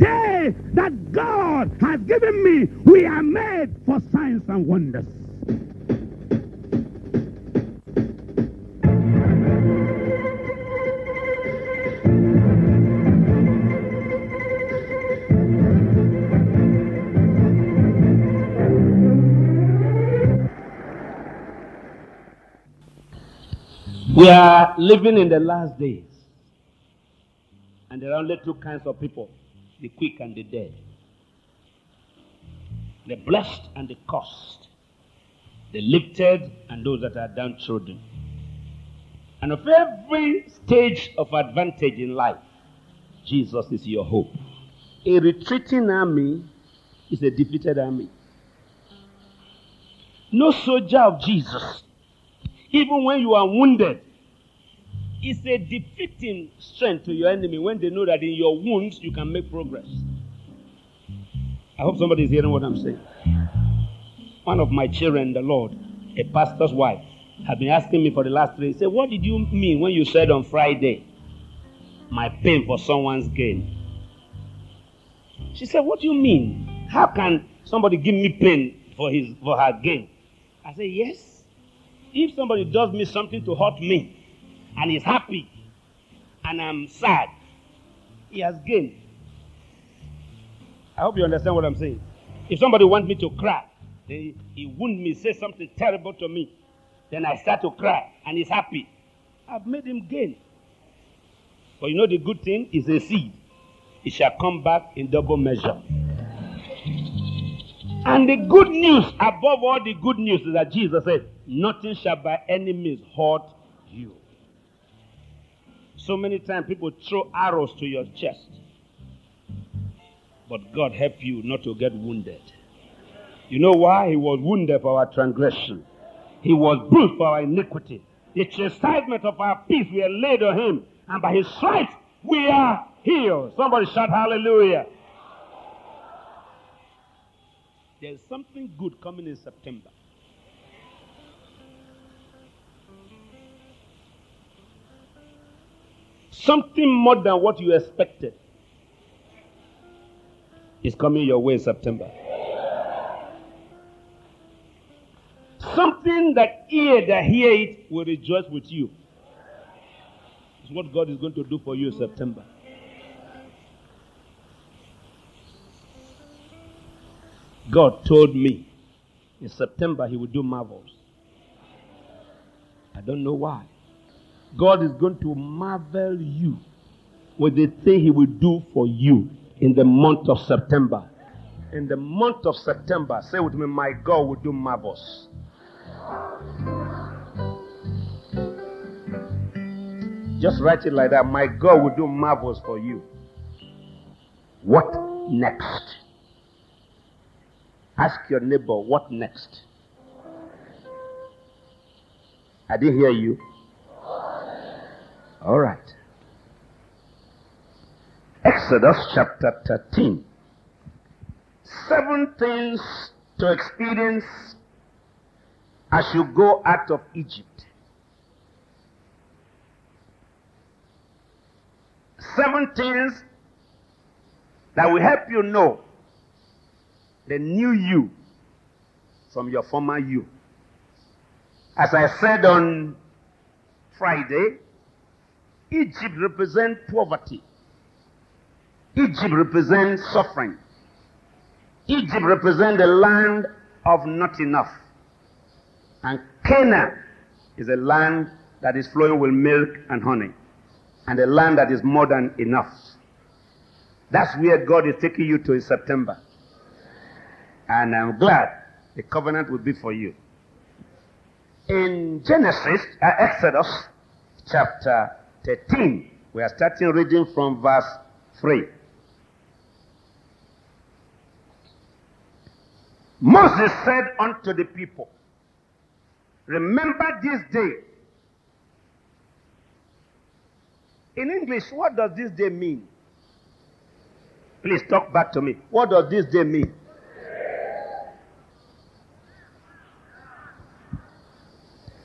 day that God has given me, we are made for signs and wonders. We are living in the last days. And there are only two kinds of people the quick and the dead, the blessed and the cursed, the lifted and those that are downtrodden. And of every stage of advantage in life, Jesus is your hope. A retreating army is a defeated army. No soldier of Jesus even when you are wounded, it's a defeating strength to your enemy when they know that in your wounds you can make progress. I hope somebody is hearing what I'm saying. One of my children, the Lord, a pastor's wife, had been asking me for the last three. Said, What did you mean when you said on Friday, my pain for someone's gain? She said, What do you mean? How can somebody give me pain for his for her gain? I said, Yes. If somebody does me something to hurt me and he's happy and I'm sad, he has gained. I hope you understand what I'm saying. If somebody wants me to cry, he, he wound me, say something terrible to me, then I start to cry and he's happy. I've made him gain. But you know the good thing is a seed. It shall come back in double measure. And the good news, above all the good news, is that Jesus said, Nothing shall by any means hurt you. So many times people throw arrows to your chest. But God help you not to get wounded. You know why? He was wounded for our transgression, He was bruised for our iniquity. The chastisement of our peace we are laid on Him, and by His stripes we are healed. Somebody shout hallelujah. There's something good coming in September. Something more than what you expected is coming your way in September. Something that ear that hear it will rejoice with you. It's what God is going to do for you in September. God told me in September he would do marvels. I don't know why. God is going to marvel you with the thing he will do for you in the month of September. In the month of September, say with me, my God will do marvels. Just write it like that. My God will do marvels for you. What next? Ask your neighbor, what next? I didn't hear you. All right. Exodus chapter 13. Seven things to experience as you go out of Egypt. Seven things that will help you know the new you from your former you. As I said on Friday, Egypt represents poverty. Egypt represents suffering. Egypt represents the land of not enough. And Canaan is a land that is flowing with milk and honey. And a land that is more than enough. That's where God is taking you to in September. And I'm glad the covenant will be for you. In Genesis, uh, Exodus chapter 13, we are starting reading from verse 3. Moses said unto the people, Remember this day. In English, what does this day mean? Please talk back to me. What does this day mean?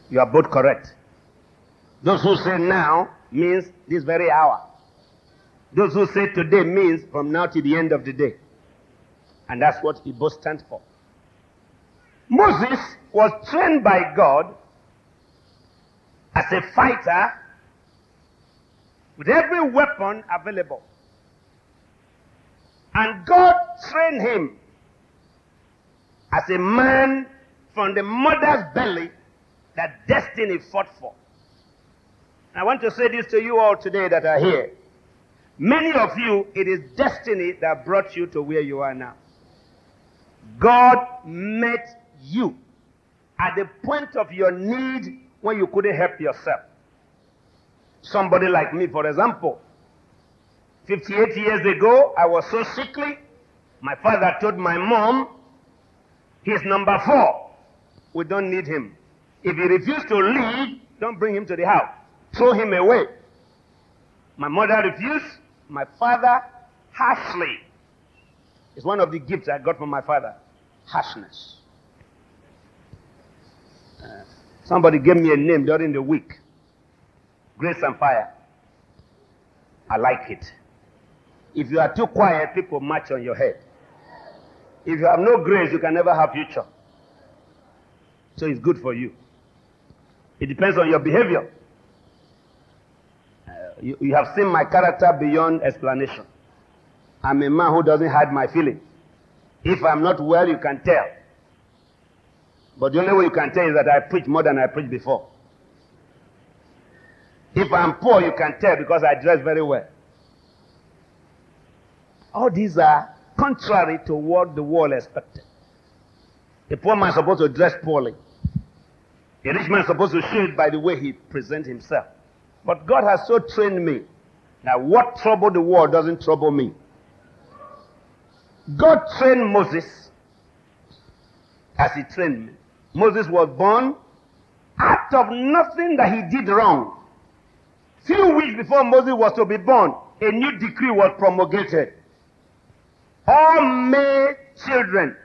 You are both correct. Those who say now means this very hour. Those who say today means from now to the end of the day. And that's what Igbo stands for. Moses was trained by God as a fighter with every weapon available. And God trained him as a man from the mother's belly that destiny fought for. I want to say this to you all today that are here. Many of you, it is destiny that brought you to where you are now. God met you at the point of your need when you couldn't help yourself. Somebody like me, for example, 58 years ago, I was so sickly. My father told my mom, he's number four. We don't need him. If he refuses to leave, don't bring him to the house. Throw him away. My mother refused. My father, harshly. It's one of the gifts I got from my father. Harshness. Somebody gave me a name during the week. Grace and fire. I like it. If you are too quiet, people march on your head. If you have no grace, you can never have future. So it's good for you. It depends on your behavior. Uh, you, you have seen my character beyond explanation. I'm a man who doesn't hide my feelings. If I'm not well, you can tell. But the only way you can tell is that I preach more than I preached before. If I'm poor, you can tell because I dress very well. All these are contrary to what the world expected. A poor man is supposed to dress poorly. A rich man is supposed to show it by the way he presents himself. But God has so trained me that what trouble the world doesn't trouble me. God trained Moses as he trained me. Moses was born out of nothing that he did wrong. Few weeks before Moses was to be born, a new decree was promulgated. All male children,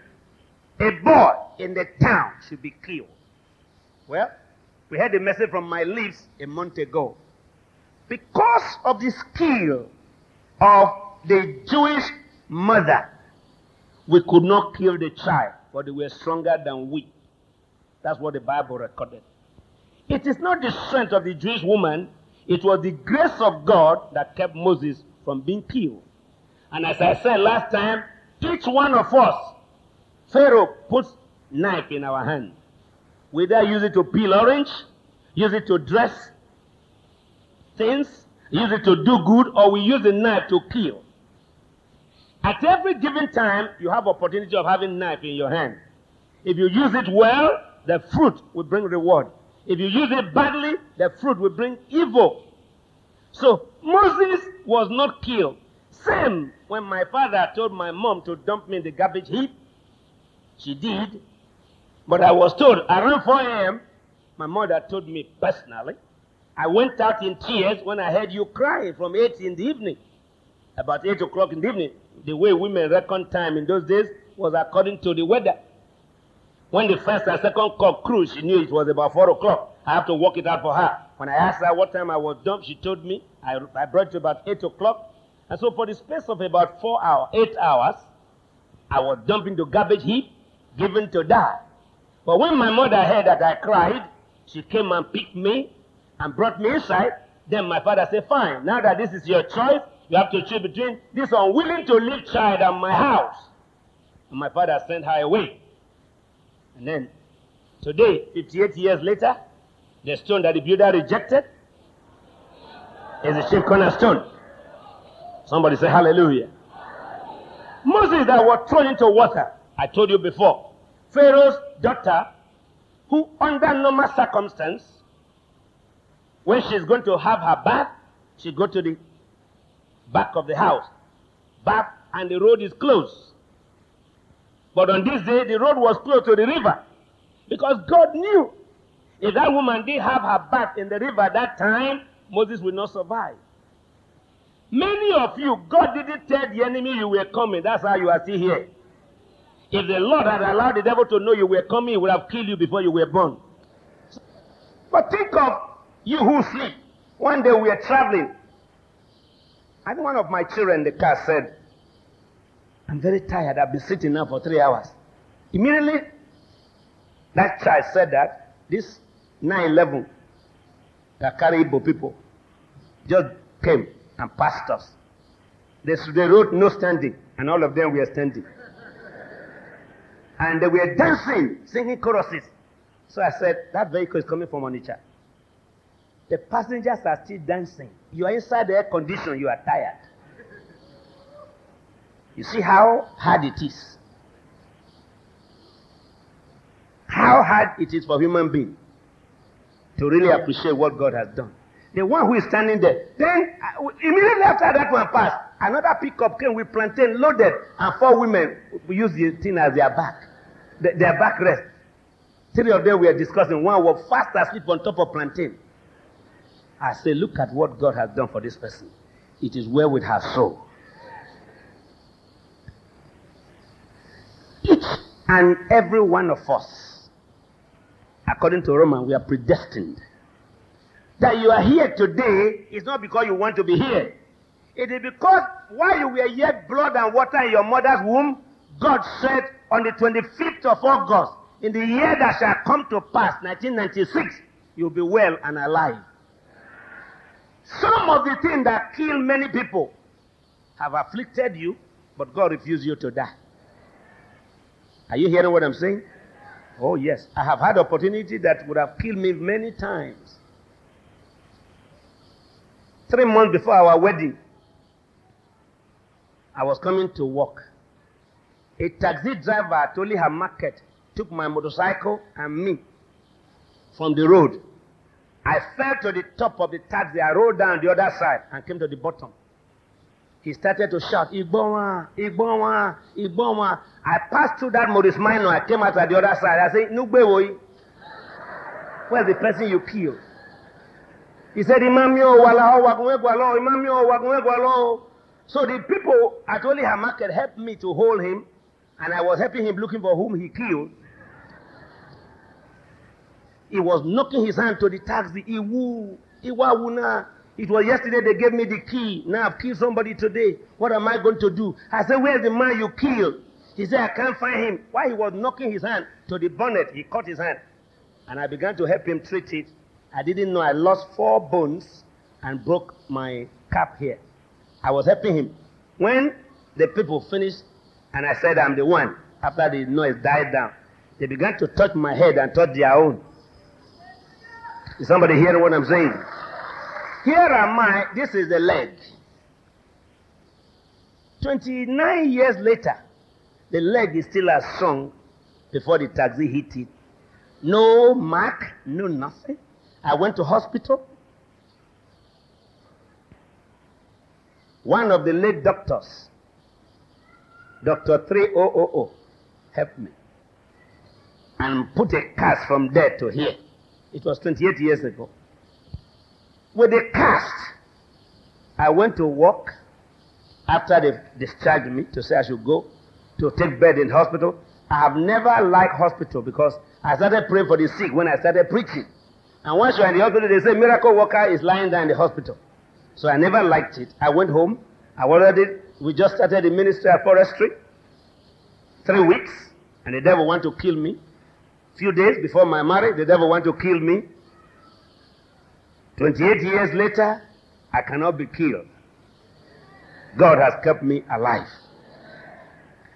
a boy in the town should be killed. Well, we had a message from my lips a month ago. Because of the skill of the Jewish mother, we could not kill the child, but they were stronger than we. That's what the Bible recorded. It is not the strength of the Jewish woman, it was the grace of God that kept Moses from being killed. And as I said last time, each one of us, Pharaoh puts knife in our hand. We either use it to peel orange, use it to dress things, use it to do good, or we use the knife to kill. At every given time, you have opportunity of having knife in your hand. If you use it well, the fruit will bring reward. If you use it badly, the fruit will bring evil. So Moses was not killed. Same when my father told my mom to dump me in the garbage heap. She did. But I was told around 4 a.m., my mother told me personally. I went out in tears when I heard you crying from 8 in the evening. About 8 o'clock in the evening. The way women reckon time in those days was according to the weather. When the first and second cock crew, she knew it was about 4 o'clock. I have to work it out for her. When I asked her what time I was dumped, she told me I, I brought to about 8 o'clock. And so for the space of about 4 hours, 8 hours, I was dumped into garbage heap, given to die. But when my mother heard that I cried, she came and picked me and brought me inside. Then my father said, Fine, now that this is your choice, you have to choose between this unwilling to leave child and my house. And my father sent her away. And then, today, 58 years later, the stone that the builder rejected is the chief cornerstone. Somebody say hallelujah. Moses that was thrown into water. I told you before. Pharaoh's daughter, who under normal circumstance, when she's going to have her bath, she go to the back of the house. Bath and the road is closed. But on this day, the road was close to the river. Because God knew if that woman did have her bath in the river at that time, Moses would not survive. Many of you, God didn't tell the enemy you were coming. That's how you are still here. If the Lord had allowed the devil to know you were coming, he would have killed you before you were born. But think of you who sleep. One day we are traveling. and one of my children in the car said, I'm very tired. I've been sitting now for three hours. Immediately, that child said that this 9 11 that carry Igbo people just came and passed us. They, they wrote no standing, and all of them were standing. And they were dancing, singing choruses. So I said, That vehicle is coming from Onitsha. The passengers are still dancing. You are inside the air condition, you are tired. You see how hard it is. How hard it is for human being to really appreciate what God has done. The one who is standing there. Then, uh, immediately after that one passed, another pickup came with plantain loaded, and four women used the thing as their back, their backrest. Three of them were discussing. One was fast asleep on top of plantain. I say, look at what God has done for this person. It is well with her soul. Each and every one of us, according to Roman, we are predestined. That you are here today is not because you want to be here. It is because while you were yet blood and water in your mother's womb, God said on the 25th of August, in the year that shall come to pass, 1996, you'll be well and alive. Some of the things that kill many people have afflicted you, but God refused you to die. Are you hearing what I'm saying? Oh, yes. I have had opportunity that would have killed me many times. Three months before our wedding, I was coming to work. A taxi driver at Oliha Market took my motorcycle and me from the road. I fell to the top of the taxi. I rolled down the other side and came to the bottom. He started to shout, Igbowa, Igbowa, Igbowa. I passed through that Maurice Minor. I came out at the other side. I said, Nugbewoy. Where's the person you killed? He said, Imamio, wala wagunwegwalo, Imamio, wagunwegwalo. So the people at Oliha Market helped me to hold him, and I was helping him looking for whom he killed. He was knocking his hand to the taxi. Iwu, Iwawuna. It was yesterday they gave me the key. Now I've killed somebody today. What am I going to do? I said, Where's the man you killed? He said, I can't find him. While he was knocking his hand to the bonnet, he cut his hand. And I began to help him treat it. I didn't know I lost four bones and broke my cap here. I was helping him. When the people finished, and I said, I'm the one, after the noise died down, they began to touch my head and touch their own. Is somebody hearing what I'm saying? Here am I, this is the leg. 29 years later, the leg is still as strong before the taxi hit it. No mark, no nothing. I went to hospital. One of the late doctors, Dr. 3000, helped me and put a cast from there to here. It was 28 years ago. With the cast, I went to work after they discharged me to say I should go to take bed in hospital. I have never liked hospital because I started praying for the sick when I started preaching. And once you're in the hospital, they say miracle worker is lying there in the hospital. So I never liked it. I went home. I already, we just started the ministry of forestry. Three weeks. And the devil wanted to kill me. Few days before my marriage, the devil wanted to kill me. 28 years later, I cannot be killed. God has kept me alive.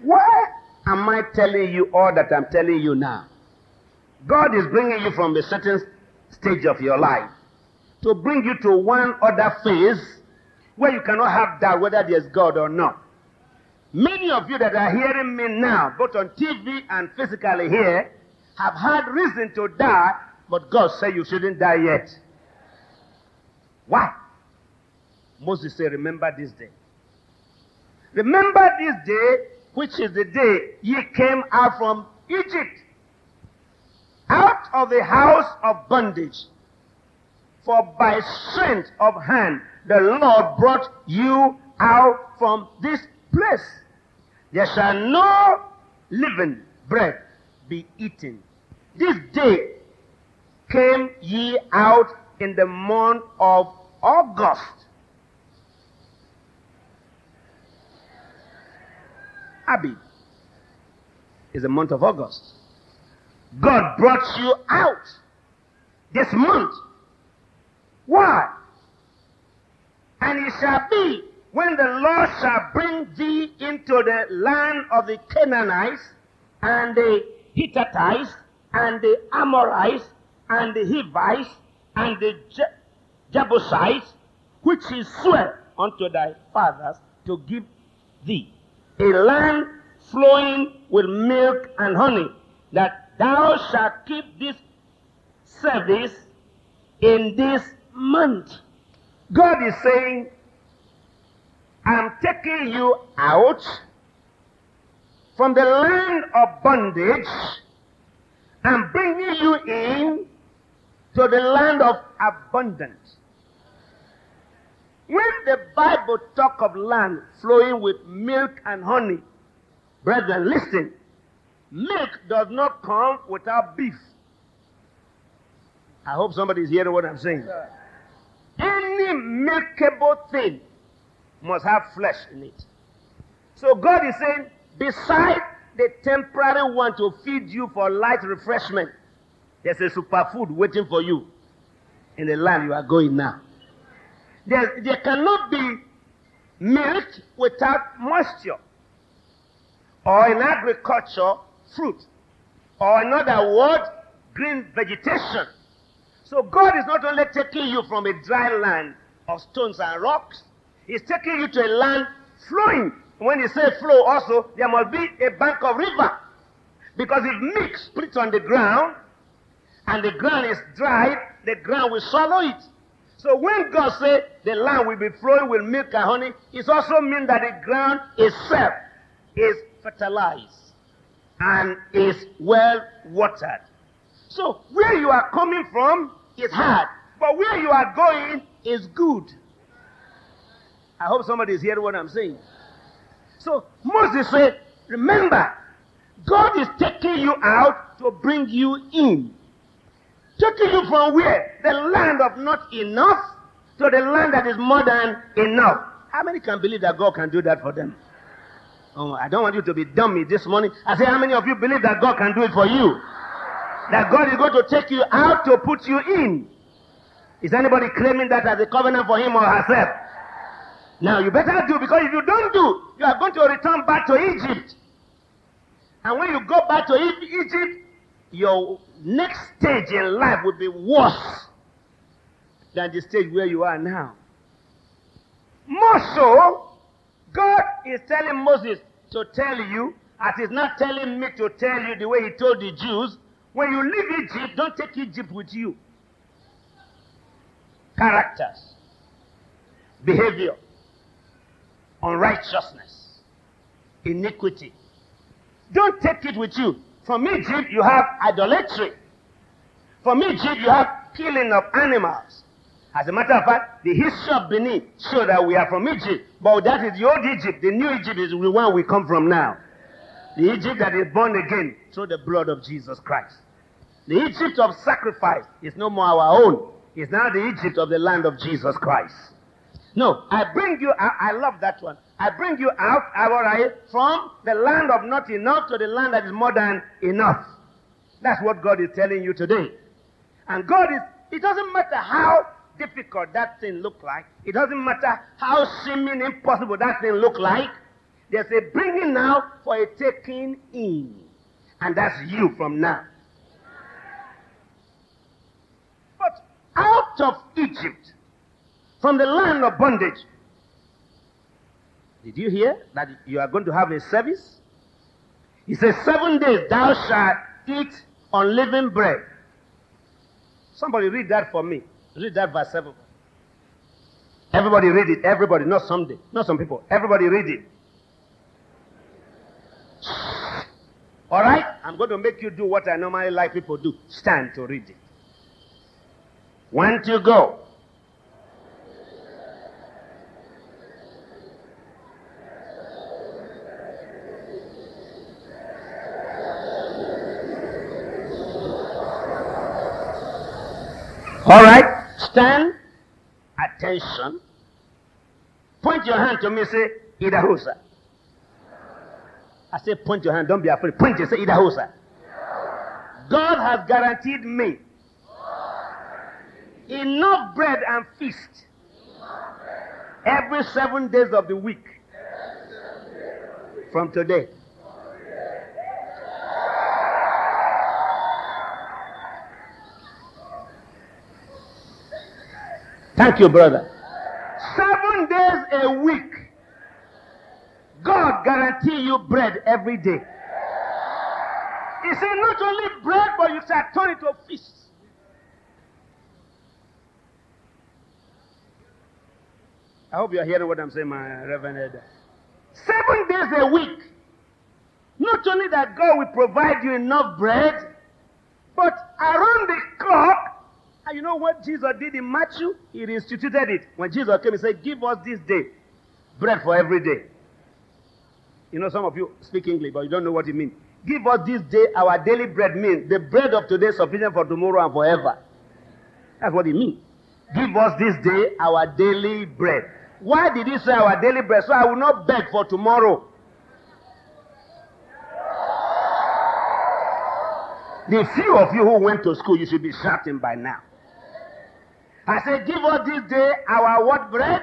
Why am I telling you all that I'm telling you now? God is bringing you from a certain stage of your life to bring you to one other phase where you cannot have doubt whether there's God or not. Many of you that are hearing me now, both on TV and physically here, have had reason to die, but God said you shouldn't die yet. Why? Moses said, Remember this day. Remember this day, which is the day ye came out from Egypt, out of the house of bondage. For by strength of hand the Lord brought you out from this place. There shall no living bread be eaten. This day came ye out in the month of August. Abib is the month of August. God brought you out this month. Why? And it shall be when the Lord shall bring thee into the land of the Canaanites and the Hittites and the Amorites and the Hivites and the Je- Jebusites, which he sware unto thy fathers to give thee, a land flowing with milk and honey, that thou shalt keep this service in this month. God is saying, I'm taking you out from the land of bondage and bringing you in to the land of abundance. When the Bible talk of land flowing with milk and honey, brethren, listen. Milk does not come without beef. I hope somebody is hearing what I'm saying. Any milkable thing must have flesh in it. So God is saying, beside the temporary one to feed you for light refreshment, there's a superfood waiting for you in the land you are going now. There, there cannot be milk without moisture. Or in agriculture, fruit. Or in other words, green vegetation. So God is not only taking you from a dry land of stones and rocks, He's taking you to a land flowing. When He says flow also, there must be a bank of river. Because if milk splits on the ground and the ground is dry, the ground will swallow it. So when God said the land will be flowing with milk and honey, it also means that the ground itself is fertilized and is well watered. So where you are coming from is hard, but where you are going is good. I hope somebody is hearing what I'm saying. So Moses said, Remember, God is taking you out to bring you in. Taking you from where? The land of not enough to the land that is more than enough. How many can believe that God can do that for them? Oh, I don't want you to be dummy this morning. I say, how many of you believe that God can do it for you? That God is going to take you out to put you in. Is anybody claiming that as a covenant for him or herself? Now you better do because if you don't do, you are going to return back to Egypt. And when you go back to Egypt, your next stage in life would be worse than the stage where you are now. More so, God is telling Moses to tell you, as he's not telling me to tell you the way he told the Jews, when you leave Egypt, don't take Egypt with you. Characters, behavior, unrighteousness, iniquity. Don't take it with you. From Egypt, you have idolatry. From Egypt, you have killing of animals. As a matter of fact, the history of Benin shows that we are from Egypt. But that is the old Egypt. The new Egypt is the one we come from now. The Egypt that is born again through the blood of Jesus Christ. The Egypt of sacrifice is no more our own. It's now the Egypt of the land of Jesus Christ. No, I bring you out. I love that one. I bring you out, Abarai, from the land of not enough to the land that is more than enough. That's what God is telling you today. And God is, it doesn't matter how difficult that thing look like. It doesn't matter how seeming impossible that thing look like. There's a bringing now for a taking in. And that's you from now. But out of Egypt, from the land of bondage, did you hear that you are going to have a service? He says, Seven days thou shalt eat unleavened bread. Somebody read that for me. Read that verse 7. Everybody read it. Everybody, not someday. Not some people. Everybody read it. All right? I'm going to make you do what I normally like people do. Stand to read it. One, two, go. All right, stand, attention. Point your hand to me, say, Idahosa. I say, point your hand. Don't be afraid. Point it. Say, Idahosa. God has guaranteed me enough bread and feast every seven days of the week from today. Thank you, brother. Seven days a week. God guarantee you bread every day. He said, not only bread, but you shall turn it to feast. I hope you're hearing what I'm saying, my Reverend Elder. Seven days a week. Not only that God will provide you enough bread, but around the clock, and you know what Jesus did in Matthew? He instituted it. When Jesus came, he said, Give us this day bread for every day. You know, some of you speak English, but you don't know what it means. Give us this day our daily bread means the bread of today sufficient for tomorrow and forever. That's what it means. Give us this day our daily bread. Why did he say our daily bread? So I will not beg for tomorrow. The few of you who went to school, you should be shouting by now. I said, Give us this day our what bread?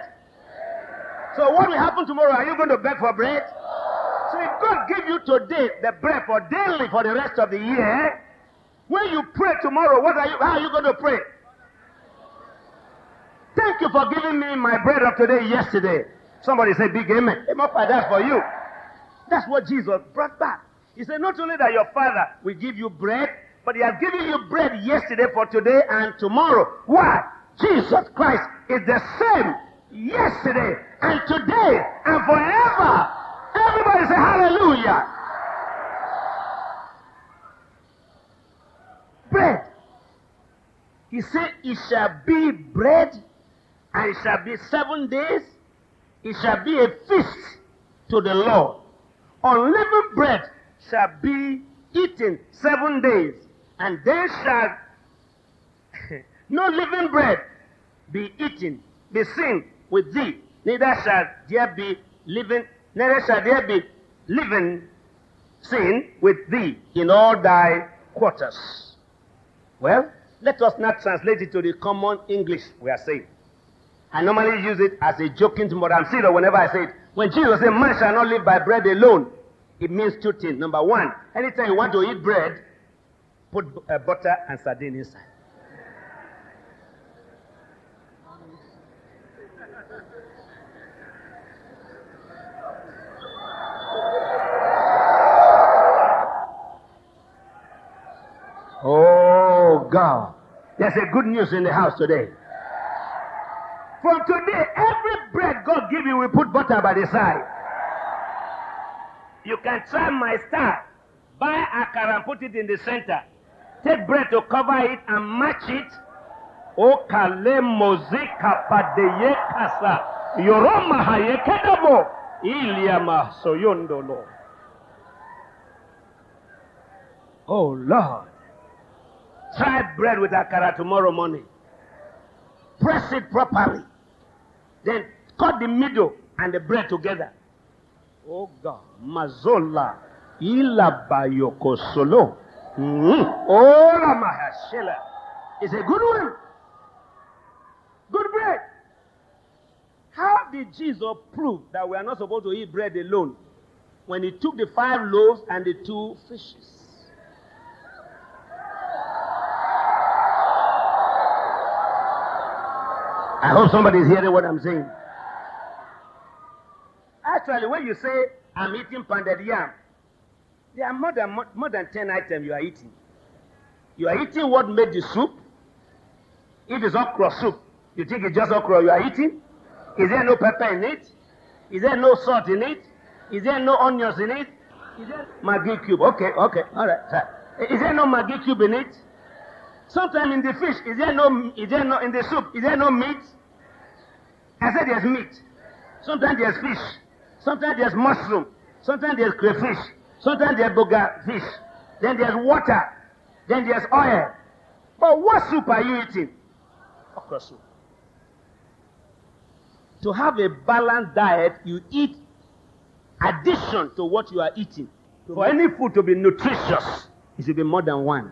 So what will happen tomorrow? Are you going to beg for bread? So if God give you today the bread for daily for the rest of the year, when you pray tomorrow, what are you how are you going to pray? Thank you for giving me my bread of today yesterday. Somebody say big amen. Amen for that for you. That's what Jesus brought back. He said, not only that your father will give you bread, but he has given you bread yesterday for today and tomorrow. Why? Jesus Christ is the same yesterday and today and forever. Everybody say hallelujah. Bread. He said, It shall be bread, and it shall be seven days. It shall be a feast to the Lord. Unleavened bread shall be eaten seven days, and they shall no living bread be eaten, be seen with thee, neither shall there be living, neither shall there be living seen with thee in all thy quarters. Well, let us not translate it to the common English we are saying. I normally use it as a joking I'm whenever I say it. When Jesus said, Man shall not live by bread alone, it means two things. Number one, anytime you want to eat bread, put uh, butter and sardine inside. Oh God. There's a good news in the house today. From today, every bread God give you, we put butter by the side. You can try my star. Buy akara and put it in the center. Take bread to cover it and match it. O kale mozika padeye kasa. Yoroma hayekedabo. Iliama soyondolo. Oh Lord. Try bread with akara tomorrow morning. Press it properly. Then cut the middle and the bread together. Oh God. Mazola. Ila bayoko solo. Mm. Oh. It's a good one. Good bread. How did Jesus prove that we are not supposed to eat bread alone when he took the five loaves and the two fishes? I hope somebody is hearing what I'm saying. Actually, when you say, I'm eating pounded yam, there are more than, more than 10 items you are eating. You are eating what made the soup. If it's okra soup, you think it's just okra you are eating? Is there no pepper in it? Is there no salt in it? Is there no onions in it? Is there Maggi cube? Okay, okay, all right. Is there no Maggi cube in it? Sometimes in the fish, is there no, is there no, in the soup, is there no meat? I said there's meat. Sometimes there's fish. Sometimes there's mushroom. Sometimes there's crayfish. Sometimes there's boga fish. Then there's water. Then there's oil. But what soup are you eating? Okra soup. To have a balanced diet, you eat addition to what you are eating. For any food to be nutritious, it should be more than one.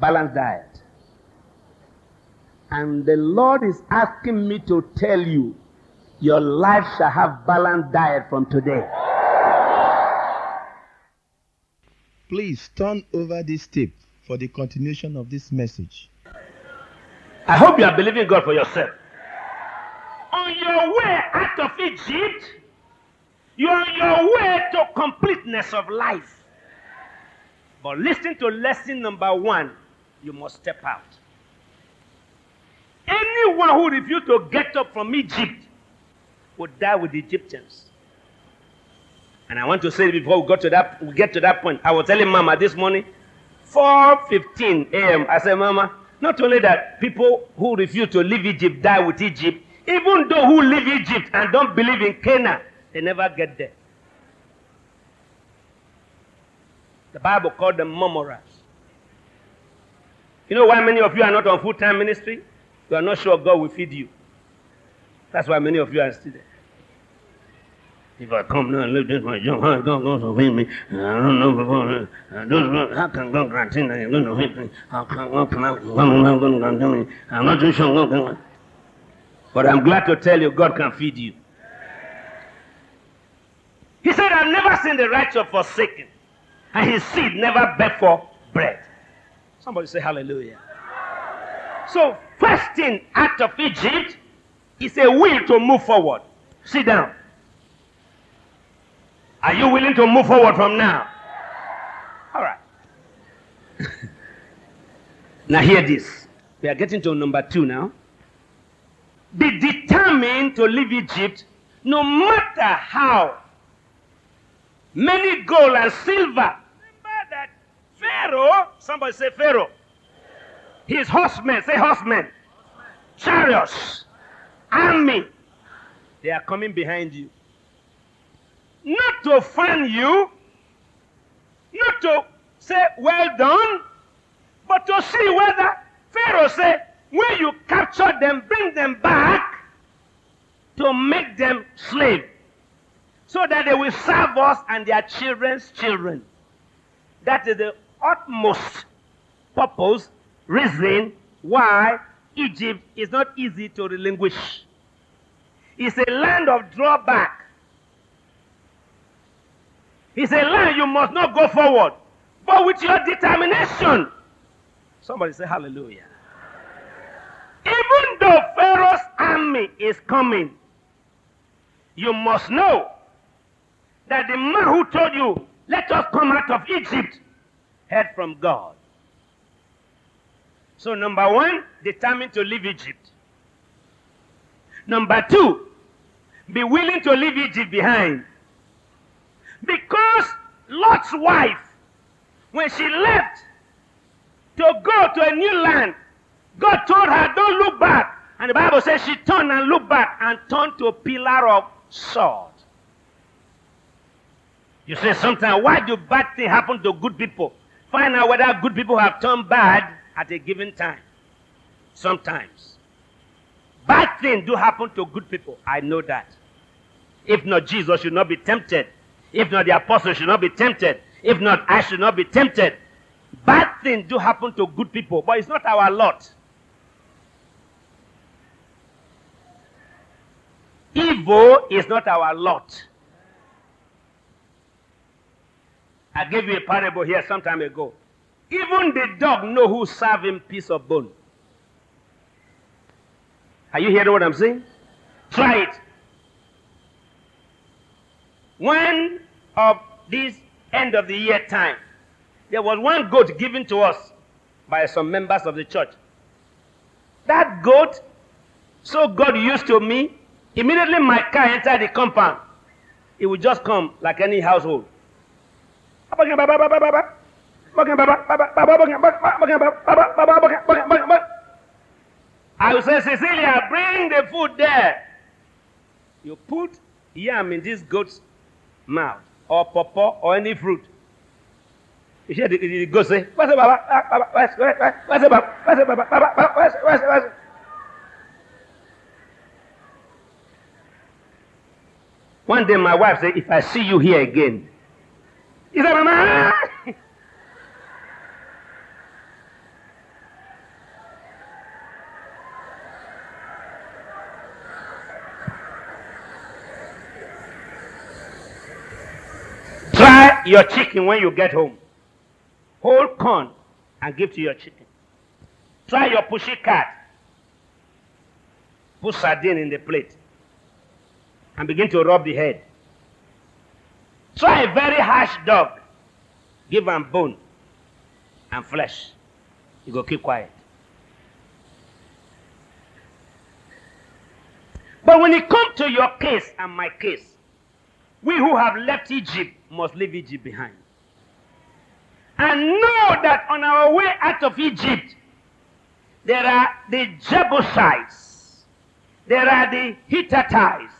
Balanced diet. And the Lord is asking me to tell you, your life shall have balanced diet from today. Please turn over this tape for the continuation of this message. I hope you are believing God for yourself. On your way out of Egypt, you are on your way to completeness of life. But listen to lesson number one you must step out. Anyone who refuses to get up from Egypt would die with the Egyptians. And I want to say before we go to that, we get to that point. I was telling Mama this morning, 4:15 a.m. I said, Mama, not only that people who refuse to leave Egypt die with Egypt, even though who leave Egypt and don't believe in Canaan, they never get there. The Bible called them murmurers. You know why many of you are not on full-time ministry? You are not sure God will feed you. That's why many of you are still there. If I come now and live this job, how God going to feed me? I don't know before. I don't know. How can God guarantee that you're going to feed me? How can God going to guarantee me? I'm not too sure God can. But I'm glad to tell you, God can feed you. He said, I've never seen the righteous forsaken, and his seed never beg for bread. Somebody say hallelujah. So, first thing out of Egypt is a will to move forward. Sit down. Are you willing to move forward from now? All right. now, hear this. We are getting to number two now. Be determined to leave Egypt no matter how many gold and silver. Pharaoh, somebody say Pharaoh, his horsemen, say horsemen, chariots, army, they are coming behind you. Not to find you, not to say, well done, but to see whether Pharaoh said, when you capture them, bring them back to make them slave so that they will serve us and their children's children. That is the utmost purpose, reason why Egypt is not easy to relinquish. It's a land of drawback. It's a land you must not go forward, but with your determination. Somebody say hallelujah. Even though Pharaoh's army is coming, you must know that the man who told you, let us come out of Egypt, heard from God. So, number one, determined to leave Egypt. Number two, be willing to leave Egypt behind. Because Lot's wife, when she left to go to a new land, God told her, don't look back. And the Bible says she turned and looked back and turned to a pillar of salt. You say sometimes, why do bad things happen to good people? Find out whether good people have turned bad at a given time. Sometimes. Bad things do happen to good people. I know that. If not, Jesus should not be tempted. If not, the apostle should not be tempted. If not, I should not be tempted. Bad things do happen to good people, but it's not our lot. Evil is not our lot. I gave you a parable here some time ago. Even the dog know who serve him piece of bone. Are you hearing what I'm saying? Try it. One of this end of the year time, there was one goat given to us by some members of the church. That goat, so God used to me, immediately my car entered the compound. It would just come like any household. I will say, Cecilia, bring the food there. You put yam in this goat's mouth, or pawpaw, or any fruit. You hear the, the goat say, Where's the Baba? Where's the Baba? Where's the Baba? Baba? Where's where's where's One day my wife said, If I see you here again, said, Mama, Try your chicken when you get home. Hold corn and give to your chicken. Try your pushy cat. Put sardine in the plate and begin to rub the head. Try a very harsh dog. Give him bone and flesh. You go keep quiet. But when it comes to your case and my case, we who have left Egypt must leave Egypt behind. And know that on our way out of Egypt, there are the Jebusites, there are the Hittites,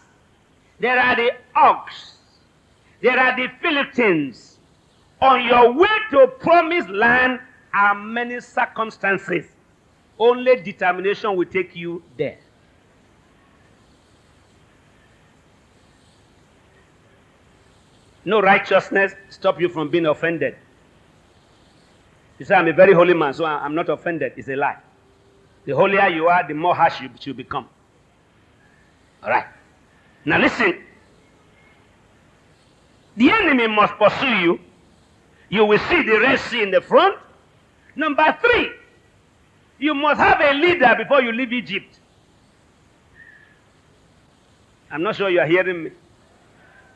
there are the Ox, there are the Philistines. On your way to promised land are many circumstances. Only determination will take you there. No righteousness stop you from being offended. You say, I'm a very holy man, so I'm not offended. It's a lie. The holier you are, the more harsh you become. All right. Now listen. The enemy must pursue you. You will see the Red Sea in the front. Number three, you must have a leader before you leave Egypt. I'm not sure you are hearing me.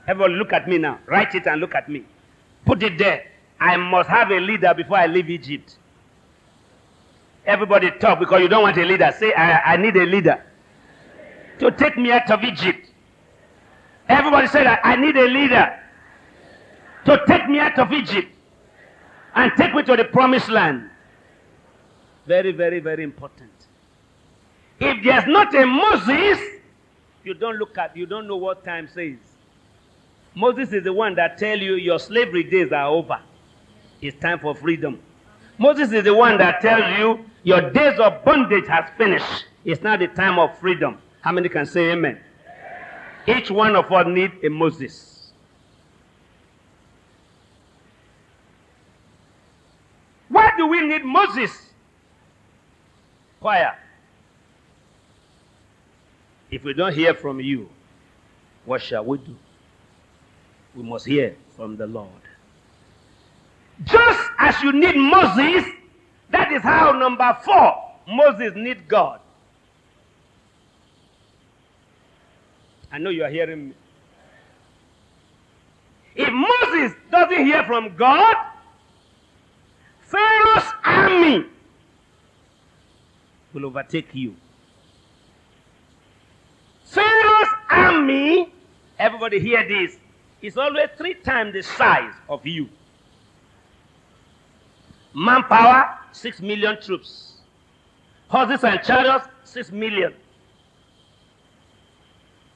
Everyone, look at me now. Write it and look at me. Put it there. I must have a leader before I leave Egypt. Everybody talk because you don't want a leader. Say, I, I need a leader to take me out of Egypt. Everybody that I need a leader to take me out of Egypt and take me to the promised land. Very, very, very important. If there's not a Moses, you don't look at, you don't know what time says. Moses is the one that tell you your slavery days are over. It's time for freedom. Moses is the one that tells you your days of bondage has finished. It's now the time of freedom. How many can say amen? Each one of us need a Moses. Why do we need Moses? Choir. If we don't hear from you, what shall we do? We must hear from the Lord. Just as you need Moses, that is how number four, Moses need God. I know you are hearing me. If Moses doesn't hear from God, Pharaoh's army will overtake you. Pharaoh's army, everybody hear this, is always three times the size of you. Manpower, six million troops. Horses and chariots, six million.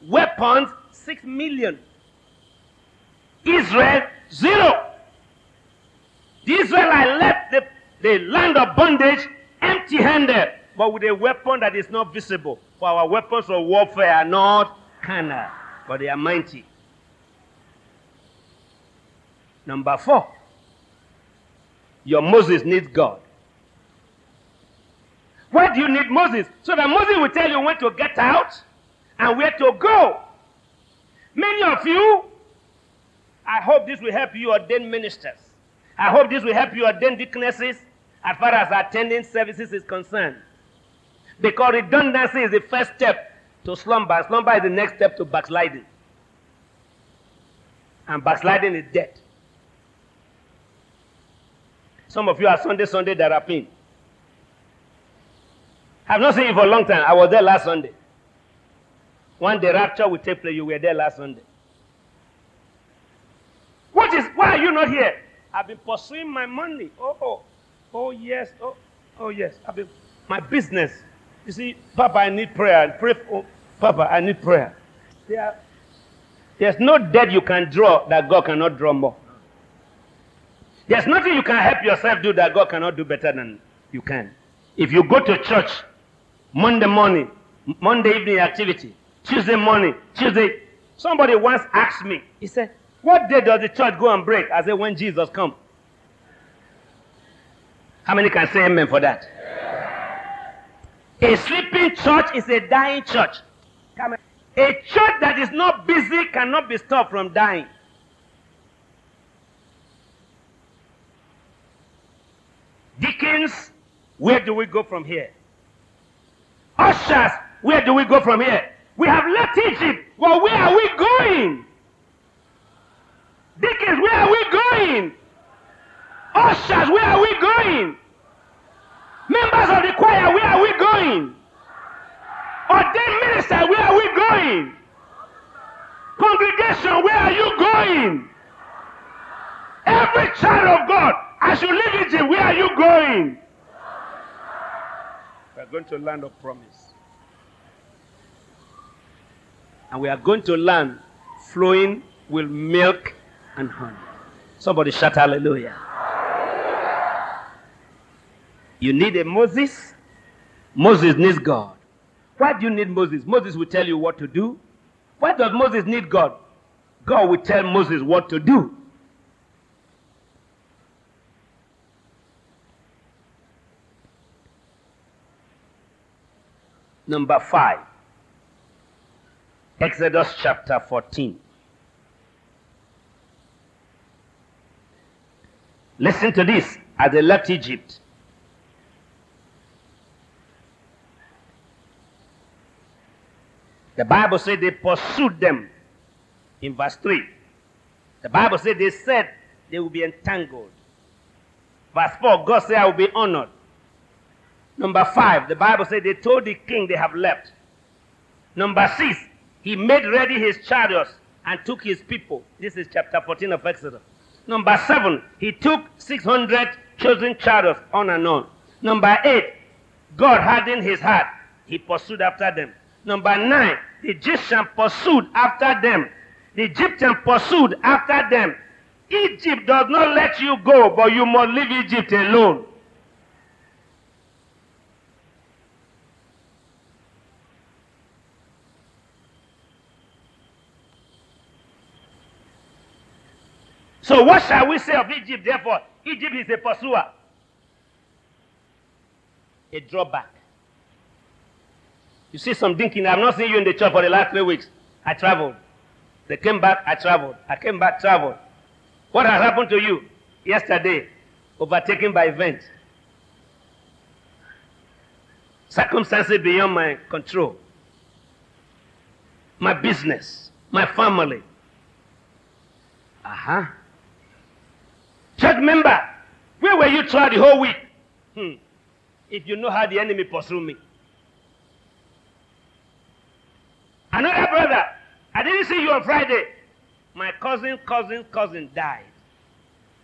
Weapons, six million. Israel, zero. The Israelites left the, the land of bondage empty handed, but with a weapon that is not visible. For our weapons of warfare are not carnal, but they are mighty. Number four, your Moses needs God. Why do you need Moses? So that Moses will tell you when to get out and where to go. Many of you, I hope this will help you ordain ministers. I hope this will help you ordain deaconesses as far as attending services is concerned. Because redundancy is the first step to slumber. Slumber is the next step to backsliding. And backsliding is death. Some of you are Sunday, Sunday therapy. I've not seen you for a long time. I was there last Sunday. When the rapture will take place, you were there last Sunday. What is, why are you not here? I've been pursuing my money. Oh, oh, oh yes, oh, oh yes. I've been, my business. You see, Papa, I need prayer. Pray for, Papa, I need prayer. There, there's no debt you can draw that God cannot draw more. There's nothing you can help yourself do that God cannot do better than you can. If you go to church Monday morning, Monday evening activity, Tuesday morning, Tuesday, Somebody once asked me, he said, What day does the church go and break? I said, When Jesus comes. How many can say amen for that? A sleeping church is a dying church. A church that is not busy cannot be stopped from dying. Deacons, where do we go from here? Ushers, where do we go from here? We have left Egypt. Well, where are we going? Deacons, where are we going? Ushers, where are we going? Members of the choir, where are we going? Ordained minister, where are we going? Congregation, where are you going? Every child of God, as you leave Egypt, where are you going? We are going to land of promise. And we are going to land flowing with milk and. Somebody shout hallelujah. You need a Moses. Moses needs God. Why do you need Moses? Moses will tell you what to do. Why does Moses need God? God will tell Moses what to do. Number five, Exodus chapter 14. Listen to this as they left Egypt. The Bible said they pursued them in verse 3. The Bible said they said they will be entangled. Verse 4, God said, I will be honored. Number 5, the Bible said they told the king they have left. Number 6, he made ready his chariots and took his people. This is chapter 14 of Exodus. Number 7, he took 600 chosen chariots on and on. Number 8, God hardened his heart. He pursued after them. Number 9, the Egyptian pursued after them. The Egyptian pursued after them. Egypt does not let you go, but you must leave Egypt alone. So, what shall we say of Egypt? Therefore, Egypt is a pursuer, a drawback. You see some thinking, I've not seen you in the church for the last three weeks. I traveled. They came back, I traveled. I came back, traveled. What has happened to you? Yesterday, overtaken by events. Circumstances beyond my control. My business, my family. Uh-huh. Church member, where were you throughout the whole week? Hmm. If you know how the enemy pursued me. Another brother, I didn't see you on Friday. My cousin, cousin, cousin died.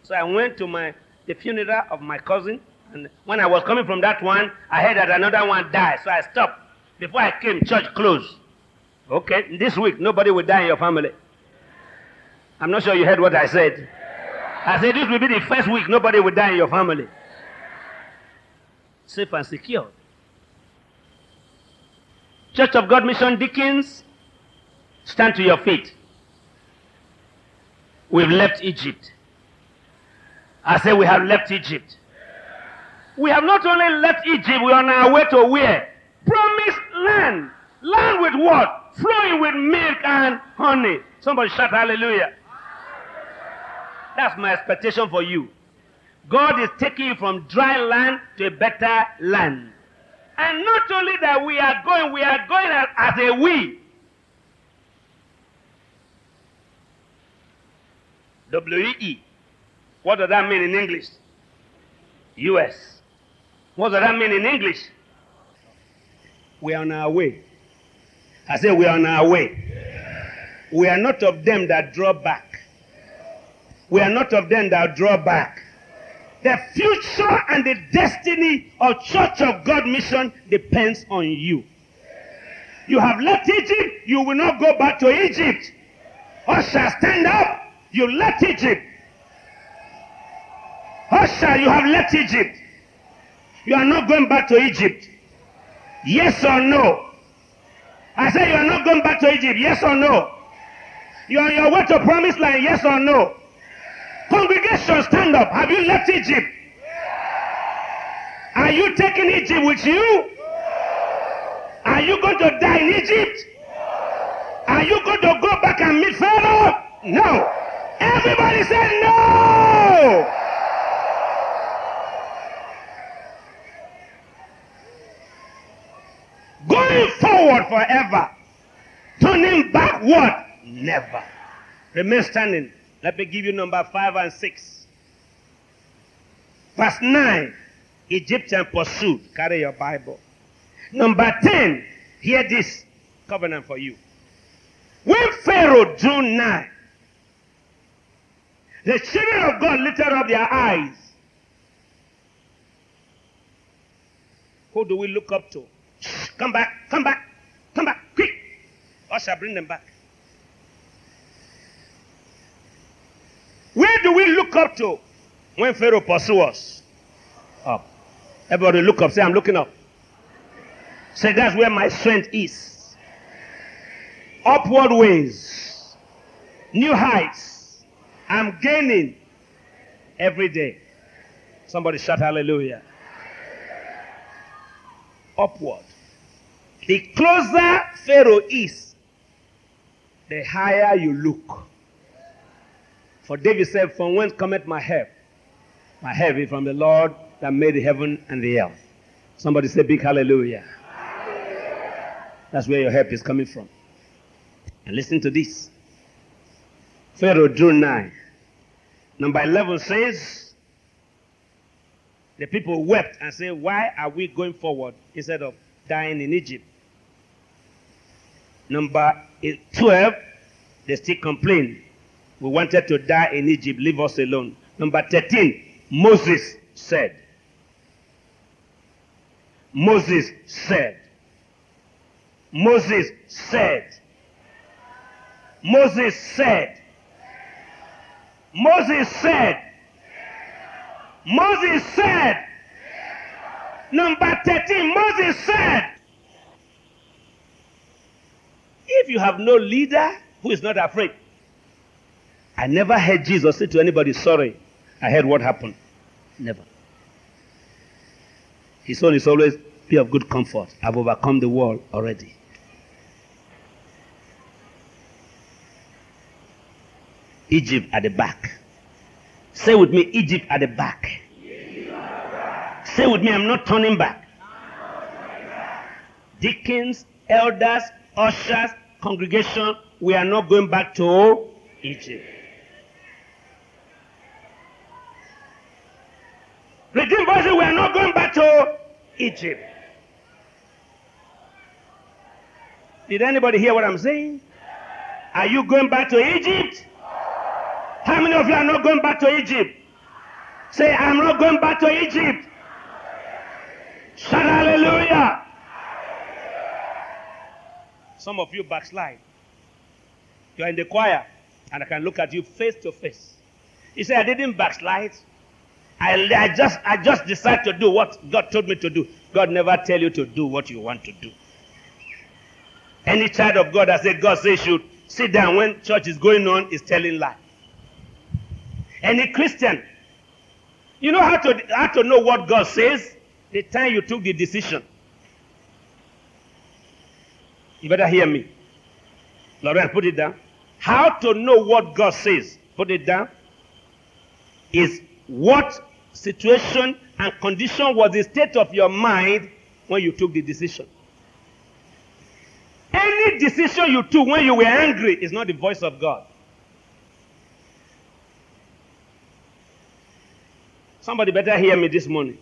So I went to my the funeral of my cousin, and when I was coming from that one, I heard that another one died. So I stopped. Before I came, church closed. Okay, this week nobody will die in your family. I'm not sure you heard what I said. I said this will be the first week nobody will die in your family. Safe and secure. Church of God Mission Deacons, stand to your feet. We've left Egypt. I say we have left Egypt. We have not only left Egypt, we are on our way to where? Promised land. Land with what? Flowing with milk and honey. Somebody shout hallelujah. That's my expectation for you. God is taking you from dry land to a better land. And not only that we are going, we are going as, as a we. W-E-E. What does that mean in English? U.S. What does that mean in English? We are on our way. I say we are on our way. We are not of them that draw back. We are not of them that draw back. The future and the destiny of Church of God mission depends on you. You have left Egypt, you will not go back to Egypt. Usher, stand up. You left Egypt. Usher, you have left Egypt. You are not going back to Egypt. Yes or no? I say you are not going back to Egypt. Yes or no? You're on your way to promised land, yes or no? Congregation, stand up. Have you left Egypt? Are you taking Egypt with you? Are you going to die in Egypt? Are you going to go back and meet Pharaoh? No. Everybody said no. Going forward forever. Turning backward, never. Remain standing. Let me give you number five and six. Verse 9. Egyptian pursued. Carry your Bible. Number 10. Hear this covenant for you. When Pharaoh drew nigh, the children of God lifted up their eyes. Who do we look up to? Come back, come back, come back, quick. I shall bring them back. Where do we look up to when Pharaoh pursues us? Up. Everybody look up. Say, I'm looking up. Say, that's where my strength is. Upward ways. New heights. I'm gaining every day. Somebody shout hallelujah. Upward. The closer Pharaoh is, the higher you look. For David said, From whence cometh my help? My help is from the Lord that made the heaven and the earth. Somebody say big hallelujah. That's where your help is coming from. And listen to this. Pharaoh drew nigh. Number 11 says, the people wept and said, Why are we going forward instead of dying in Egypt? Number 12, they still complain. We wanted to die in Egypt, leave us alone. Number 13, Moses said. Moses said. Moses said. Moses said. Moses said. Moses said. Number 13, Moses said. If you have no leader who is not afraid, I never heard Jesus say to anybody, Sorry, I heard what happened. Never. His own is always be of good comfort. I've overcome the world already. Egypt at the back. Say with me, Egypt at the back. Say with me, I'm not turning back. Deacons, elders, ushers, congregation, we are not going back to Egypt. Redeemed Voices, we are not going back to Egypt. Did anybody hear what I'm saying? Are you going back to Egypt? How many of you are not going back to Egypt? Say, I'm not going back to Egypt. Shout hallelujah. Some of you backslide. You are in the choir, and I can look at you face to face. You say, I didn't backslide. I, I just I just decided to do what God told me to do. God never tell you to do what you want to do. Any child of God that said God says should sit down when church is going on is telling lie. Any Christian, you know how to how to know what God says the time you took the decision. You better hear me. Lauren, put it down. How to know what God says, put it down, is what situation and condition was the state of your mind when you took the decision. Any decision you took when you were angry is not the voice of God. Somebody better hear me this morning.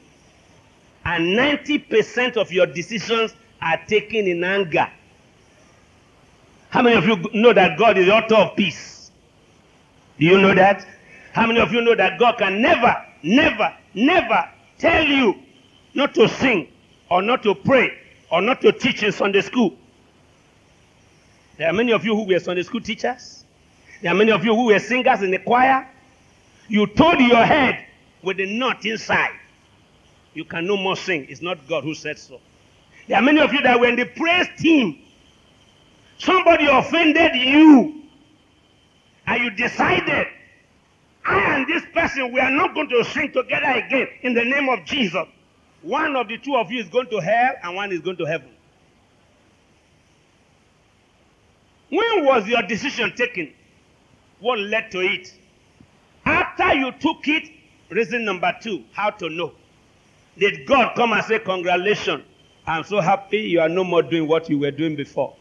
And 90% of your decisions are taken in anger. How many of you know that God is the author of peace? Do you know that? How many of you know that God can never, never, never tell you not to sing or not to pray or not to teach in Sunday school? There are many of you who were Sunday school teachers. There are many of you who were singers in the choir. You told your head with a knot inside. You can no more sing. It's not God who said so. There are many of you that were in the praise team. Somebody offended you. And you. decided, I and this person, we are not going to sing together again in the name of Jesus. One of the two of you is going to hell and one is going to heaven. When was your decision taken? What led to it? After you took it, reason number two, how to know. Did God come and say, Congratulations, I'm so happy you are no more doing what you were doing before?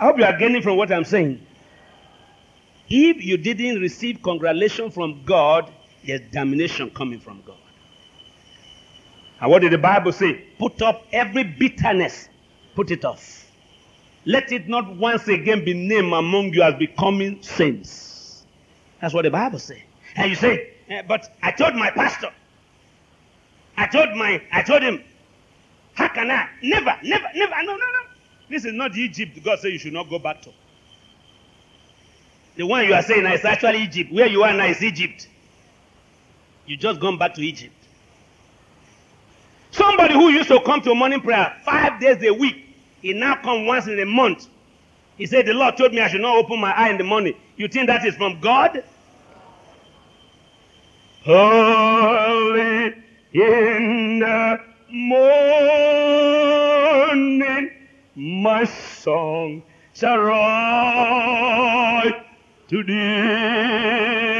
I hope you are gaining from what I'm saying. If you didn't receive congratulation from God, there's damnation coming from God. And what did the Bible say? Put up every bitterness, put it off. Let it not once again be named among you as becoming saints. That's what the Bible says. And you say, eh, but I told my pastor. I told my, I told him, how can I? Never, never, never. No, no, no. This is not Egypt God said you should not go back to. The one you are saying is actually Egypt. Where you are now is Egypt. You just gone back to Egypt. Somebody who used to come to morning prayer five days a week, he now come once in a month. He said, The Lord told me I should not open my eye in the morning. You think that is from God? Holy in the morning, my song shall rise to thee.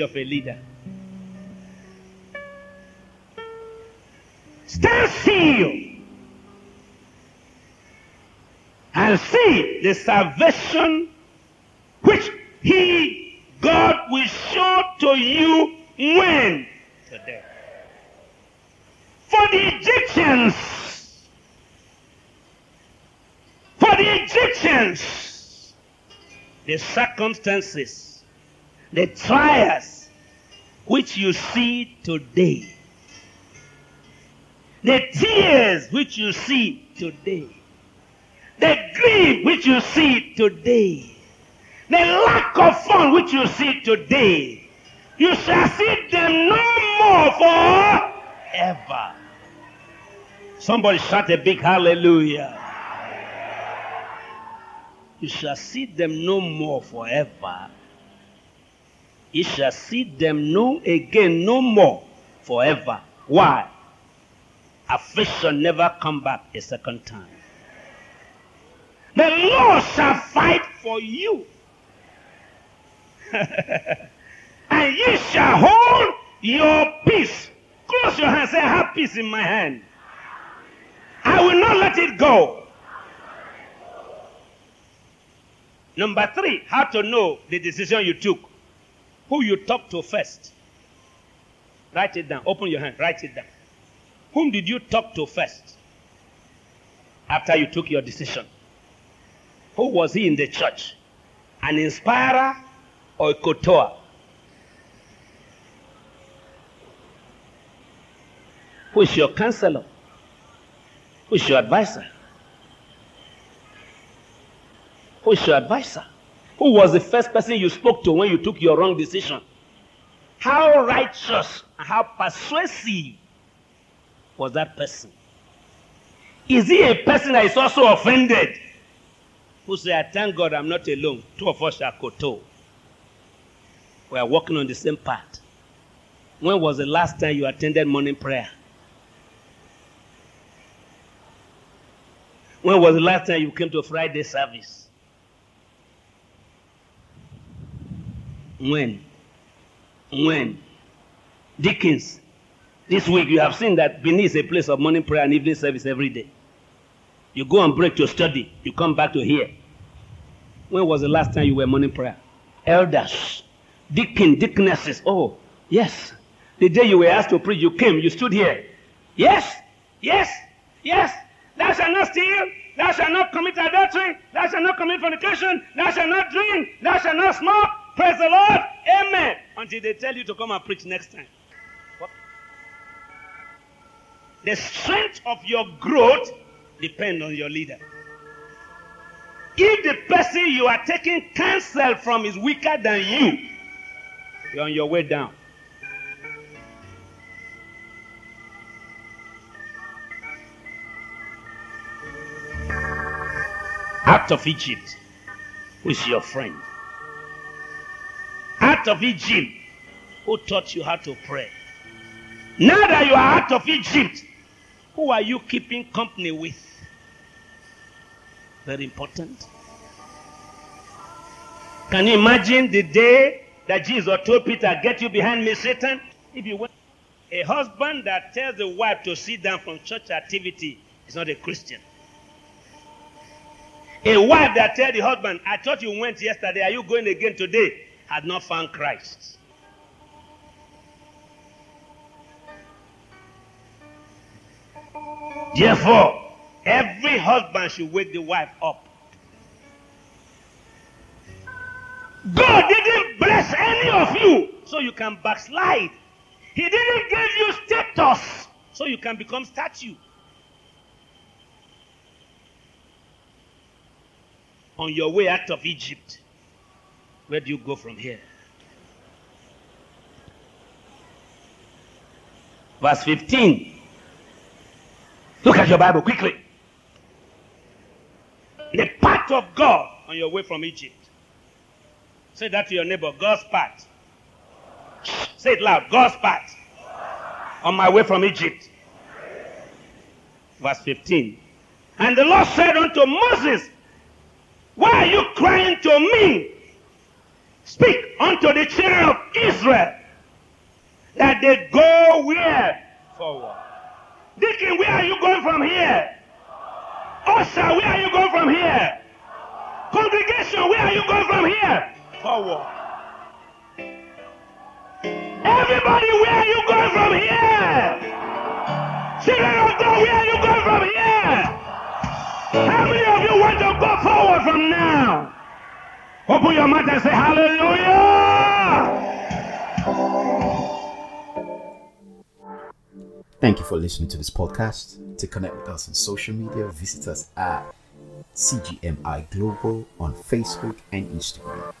Of a leader. Stand still and see the salvation which He, God, will show to you when? Today. For the Egyptians, for the Egyptians, the circumstances, the trials, which you see today. The tears which you see today. The grief which you see today. The lack of fun which you see today. You shall see them no more forever. Somebody shout a big hallelujah. You shall see them no more forever. You shall see them no again, no more forever. Why? Affliction never come back a second time. The Lord shall fight for you. and ye shall hold your peace. Close your hands. Say, I have peace in my hand. I will not let it go. Number three, how to know the decision you took. Who you talked to first. Write it down. Open your hand. Write it down. Whom did you talk to first? After you took your decision. Who was he in the church? An inspirer or a kotoa? Who is your counselor? Who is your advisor? Who is your advisor? Who was the first person you spoke to when you took your wrong decision? How righteous how persuasive was that person? Is he a person that is also offended? Who say, I thank God I'm not alone. Two of us are koto. We are walking on the same path. When was the last time you attended morning prayer? When was the last time you came to Friday service? When? When? Deacons, this week you have seen that Benin is a place of morning prayer and evening service every day. You go and break to study, you come back to here. When was the last time you were morning prayer? Elders, deacon, deaconesses. Oh, yes. The day you were asked to preach, you came, you stood here. Yes, yes, yes. Thou shalt not steal, thou shalt not commit adultery, thou shalt not commit fornication, thou shalt not drink, thou shalt not smoke. Praise the Lord. Amen. Until they tell you to come and preach next time. What? The strength of your growth depends on your leader. If the person you are taking counsel from is weaker than you, you're on your way down. Out of Egypt, who is your friend? Out of Egypt, who taught you how to pray? Now that you are out of Egypt, who are you keeping company with? Very important. Can you imagine the day that Jesus told Peter, Get you behind me, Satan? If you went, a husband that tells the wife to sit down from church activity is not a Christian. A wife that tells the husband, I thought you went yesterday, are you going again today? Had not found Christ. Therefore, every husband should wake the wife up. God didn't bless any of you so you can backslide. He didn't give you status so you can become statue. On your way out of Egypt, where do you go from here? Verse 15. Look at your Bible quickly. The path of God on your way from Egypt. Say that to your neighbor God's path. Say it loud God's path. On my way from Egypt. Verse 15. And the Lord said unto Moses, Why are you crying to me? Speak unto the children of Israel that they go where? Forward. Deacon, where are you going from here? Usher, where are you going from here? Congregation, where are you going from here? Forward. Everybody, where are you going from here? Children of God, where are you going from here? How many of you want to go forward from now? Open your mouth and say, Hallelujah! Thank you for listening to this podcast. To connect with us on social media, visit us at CGMI Global on Facebook and Instagram.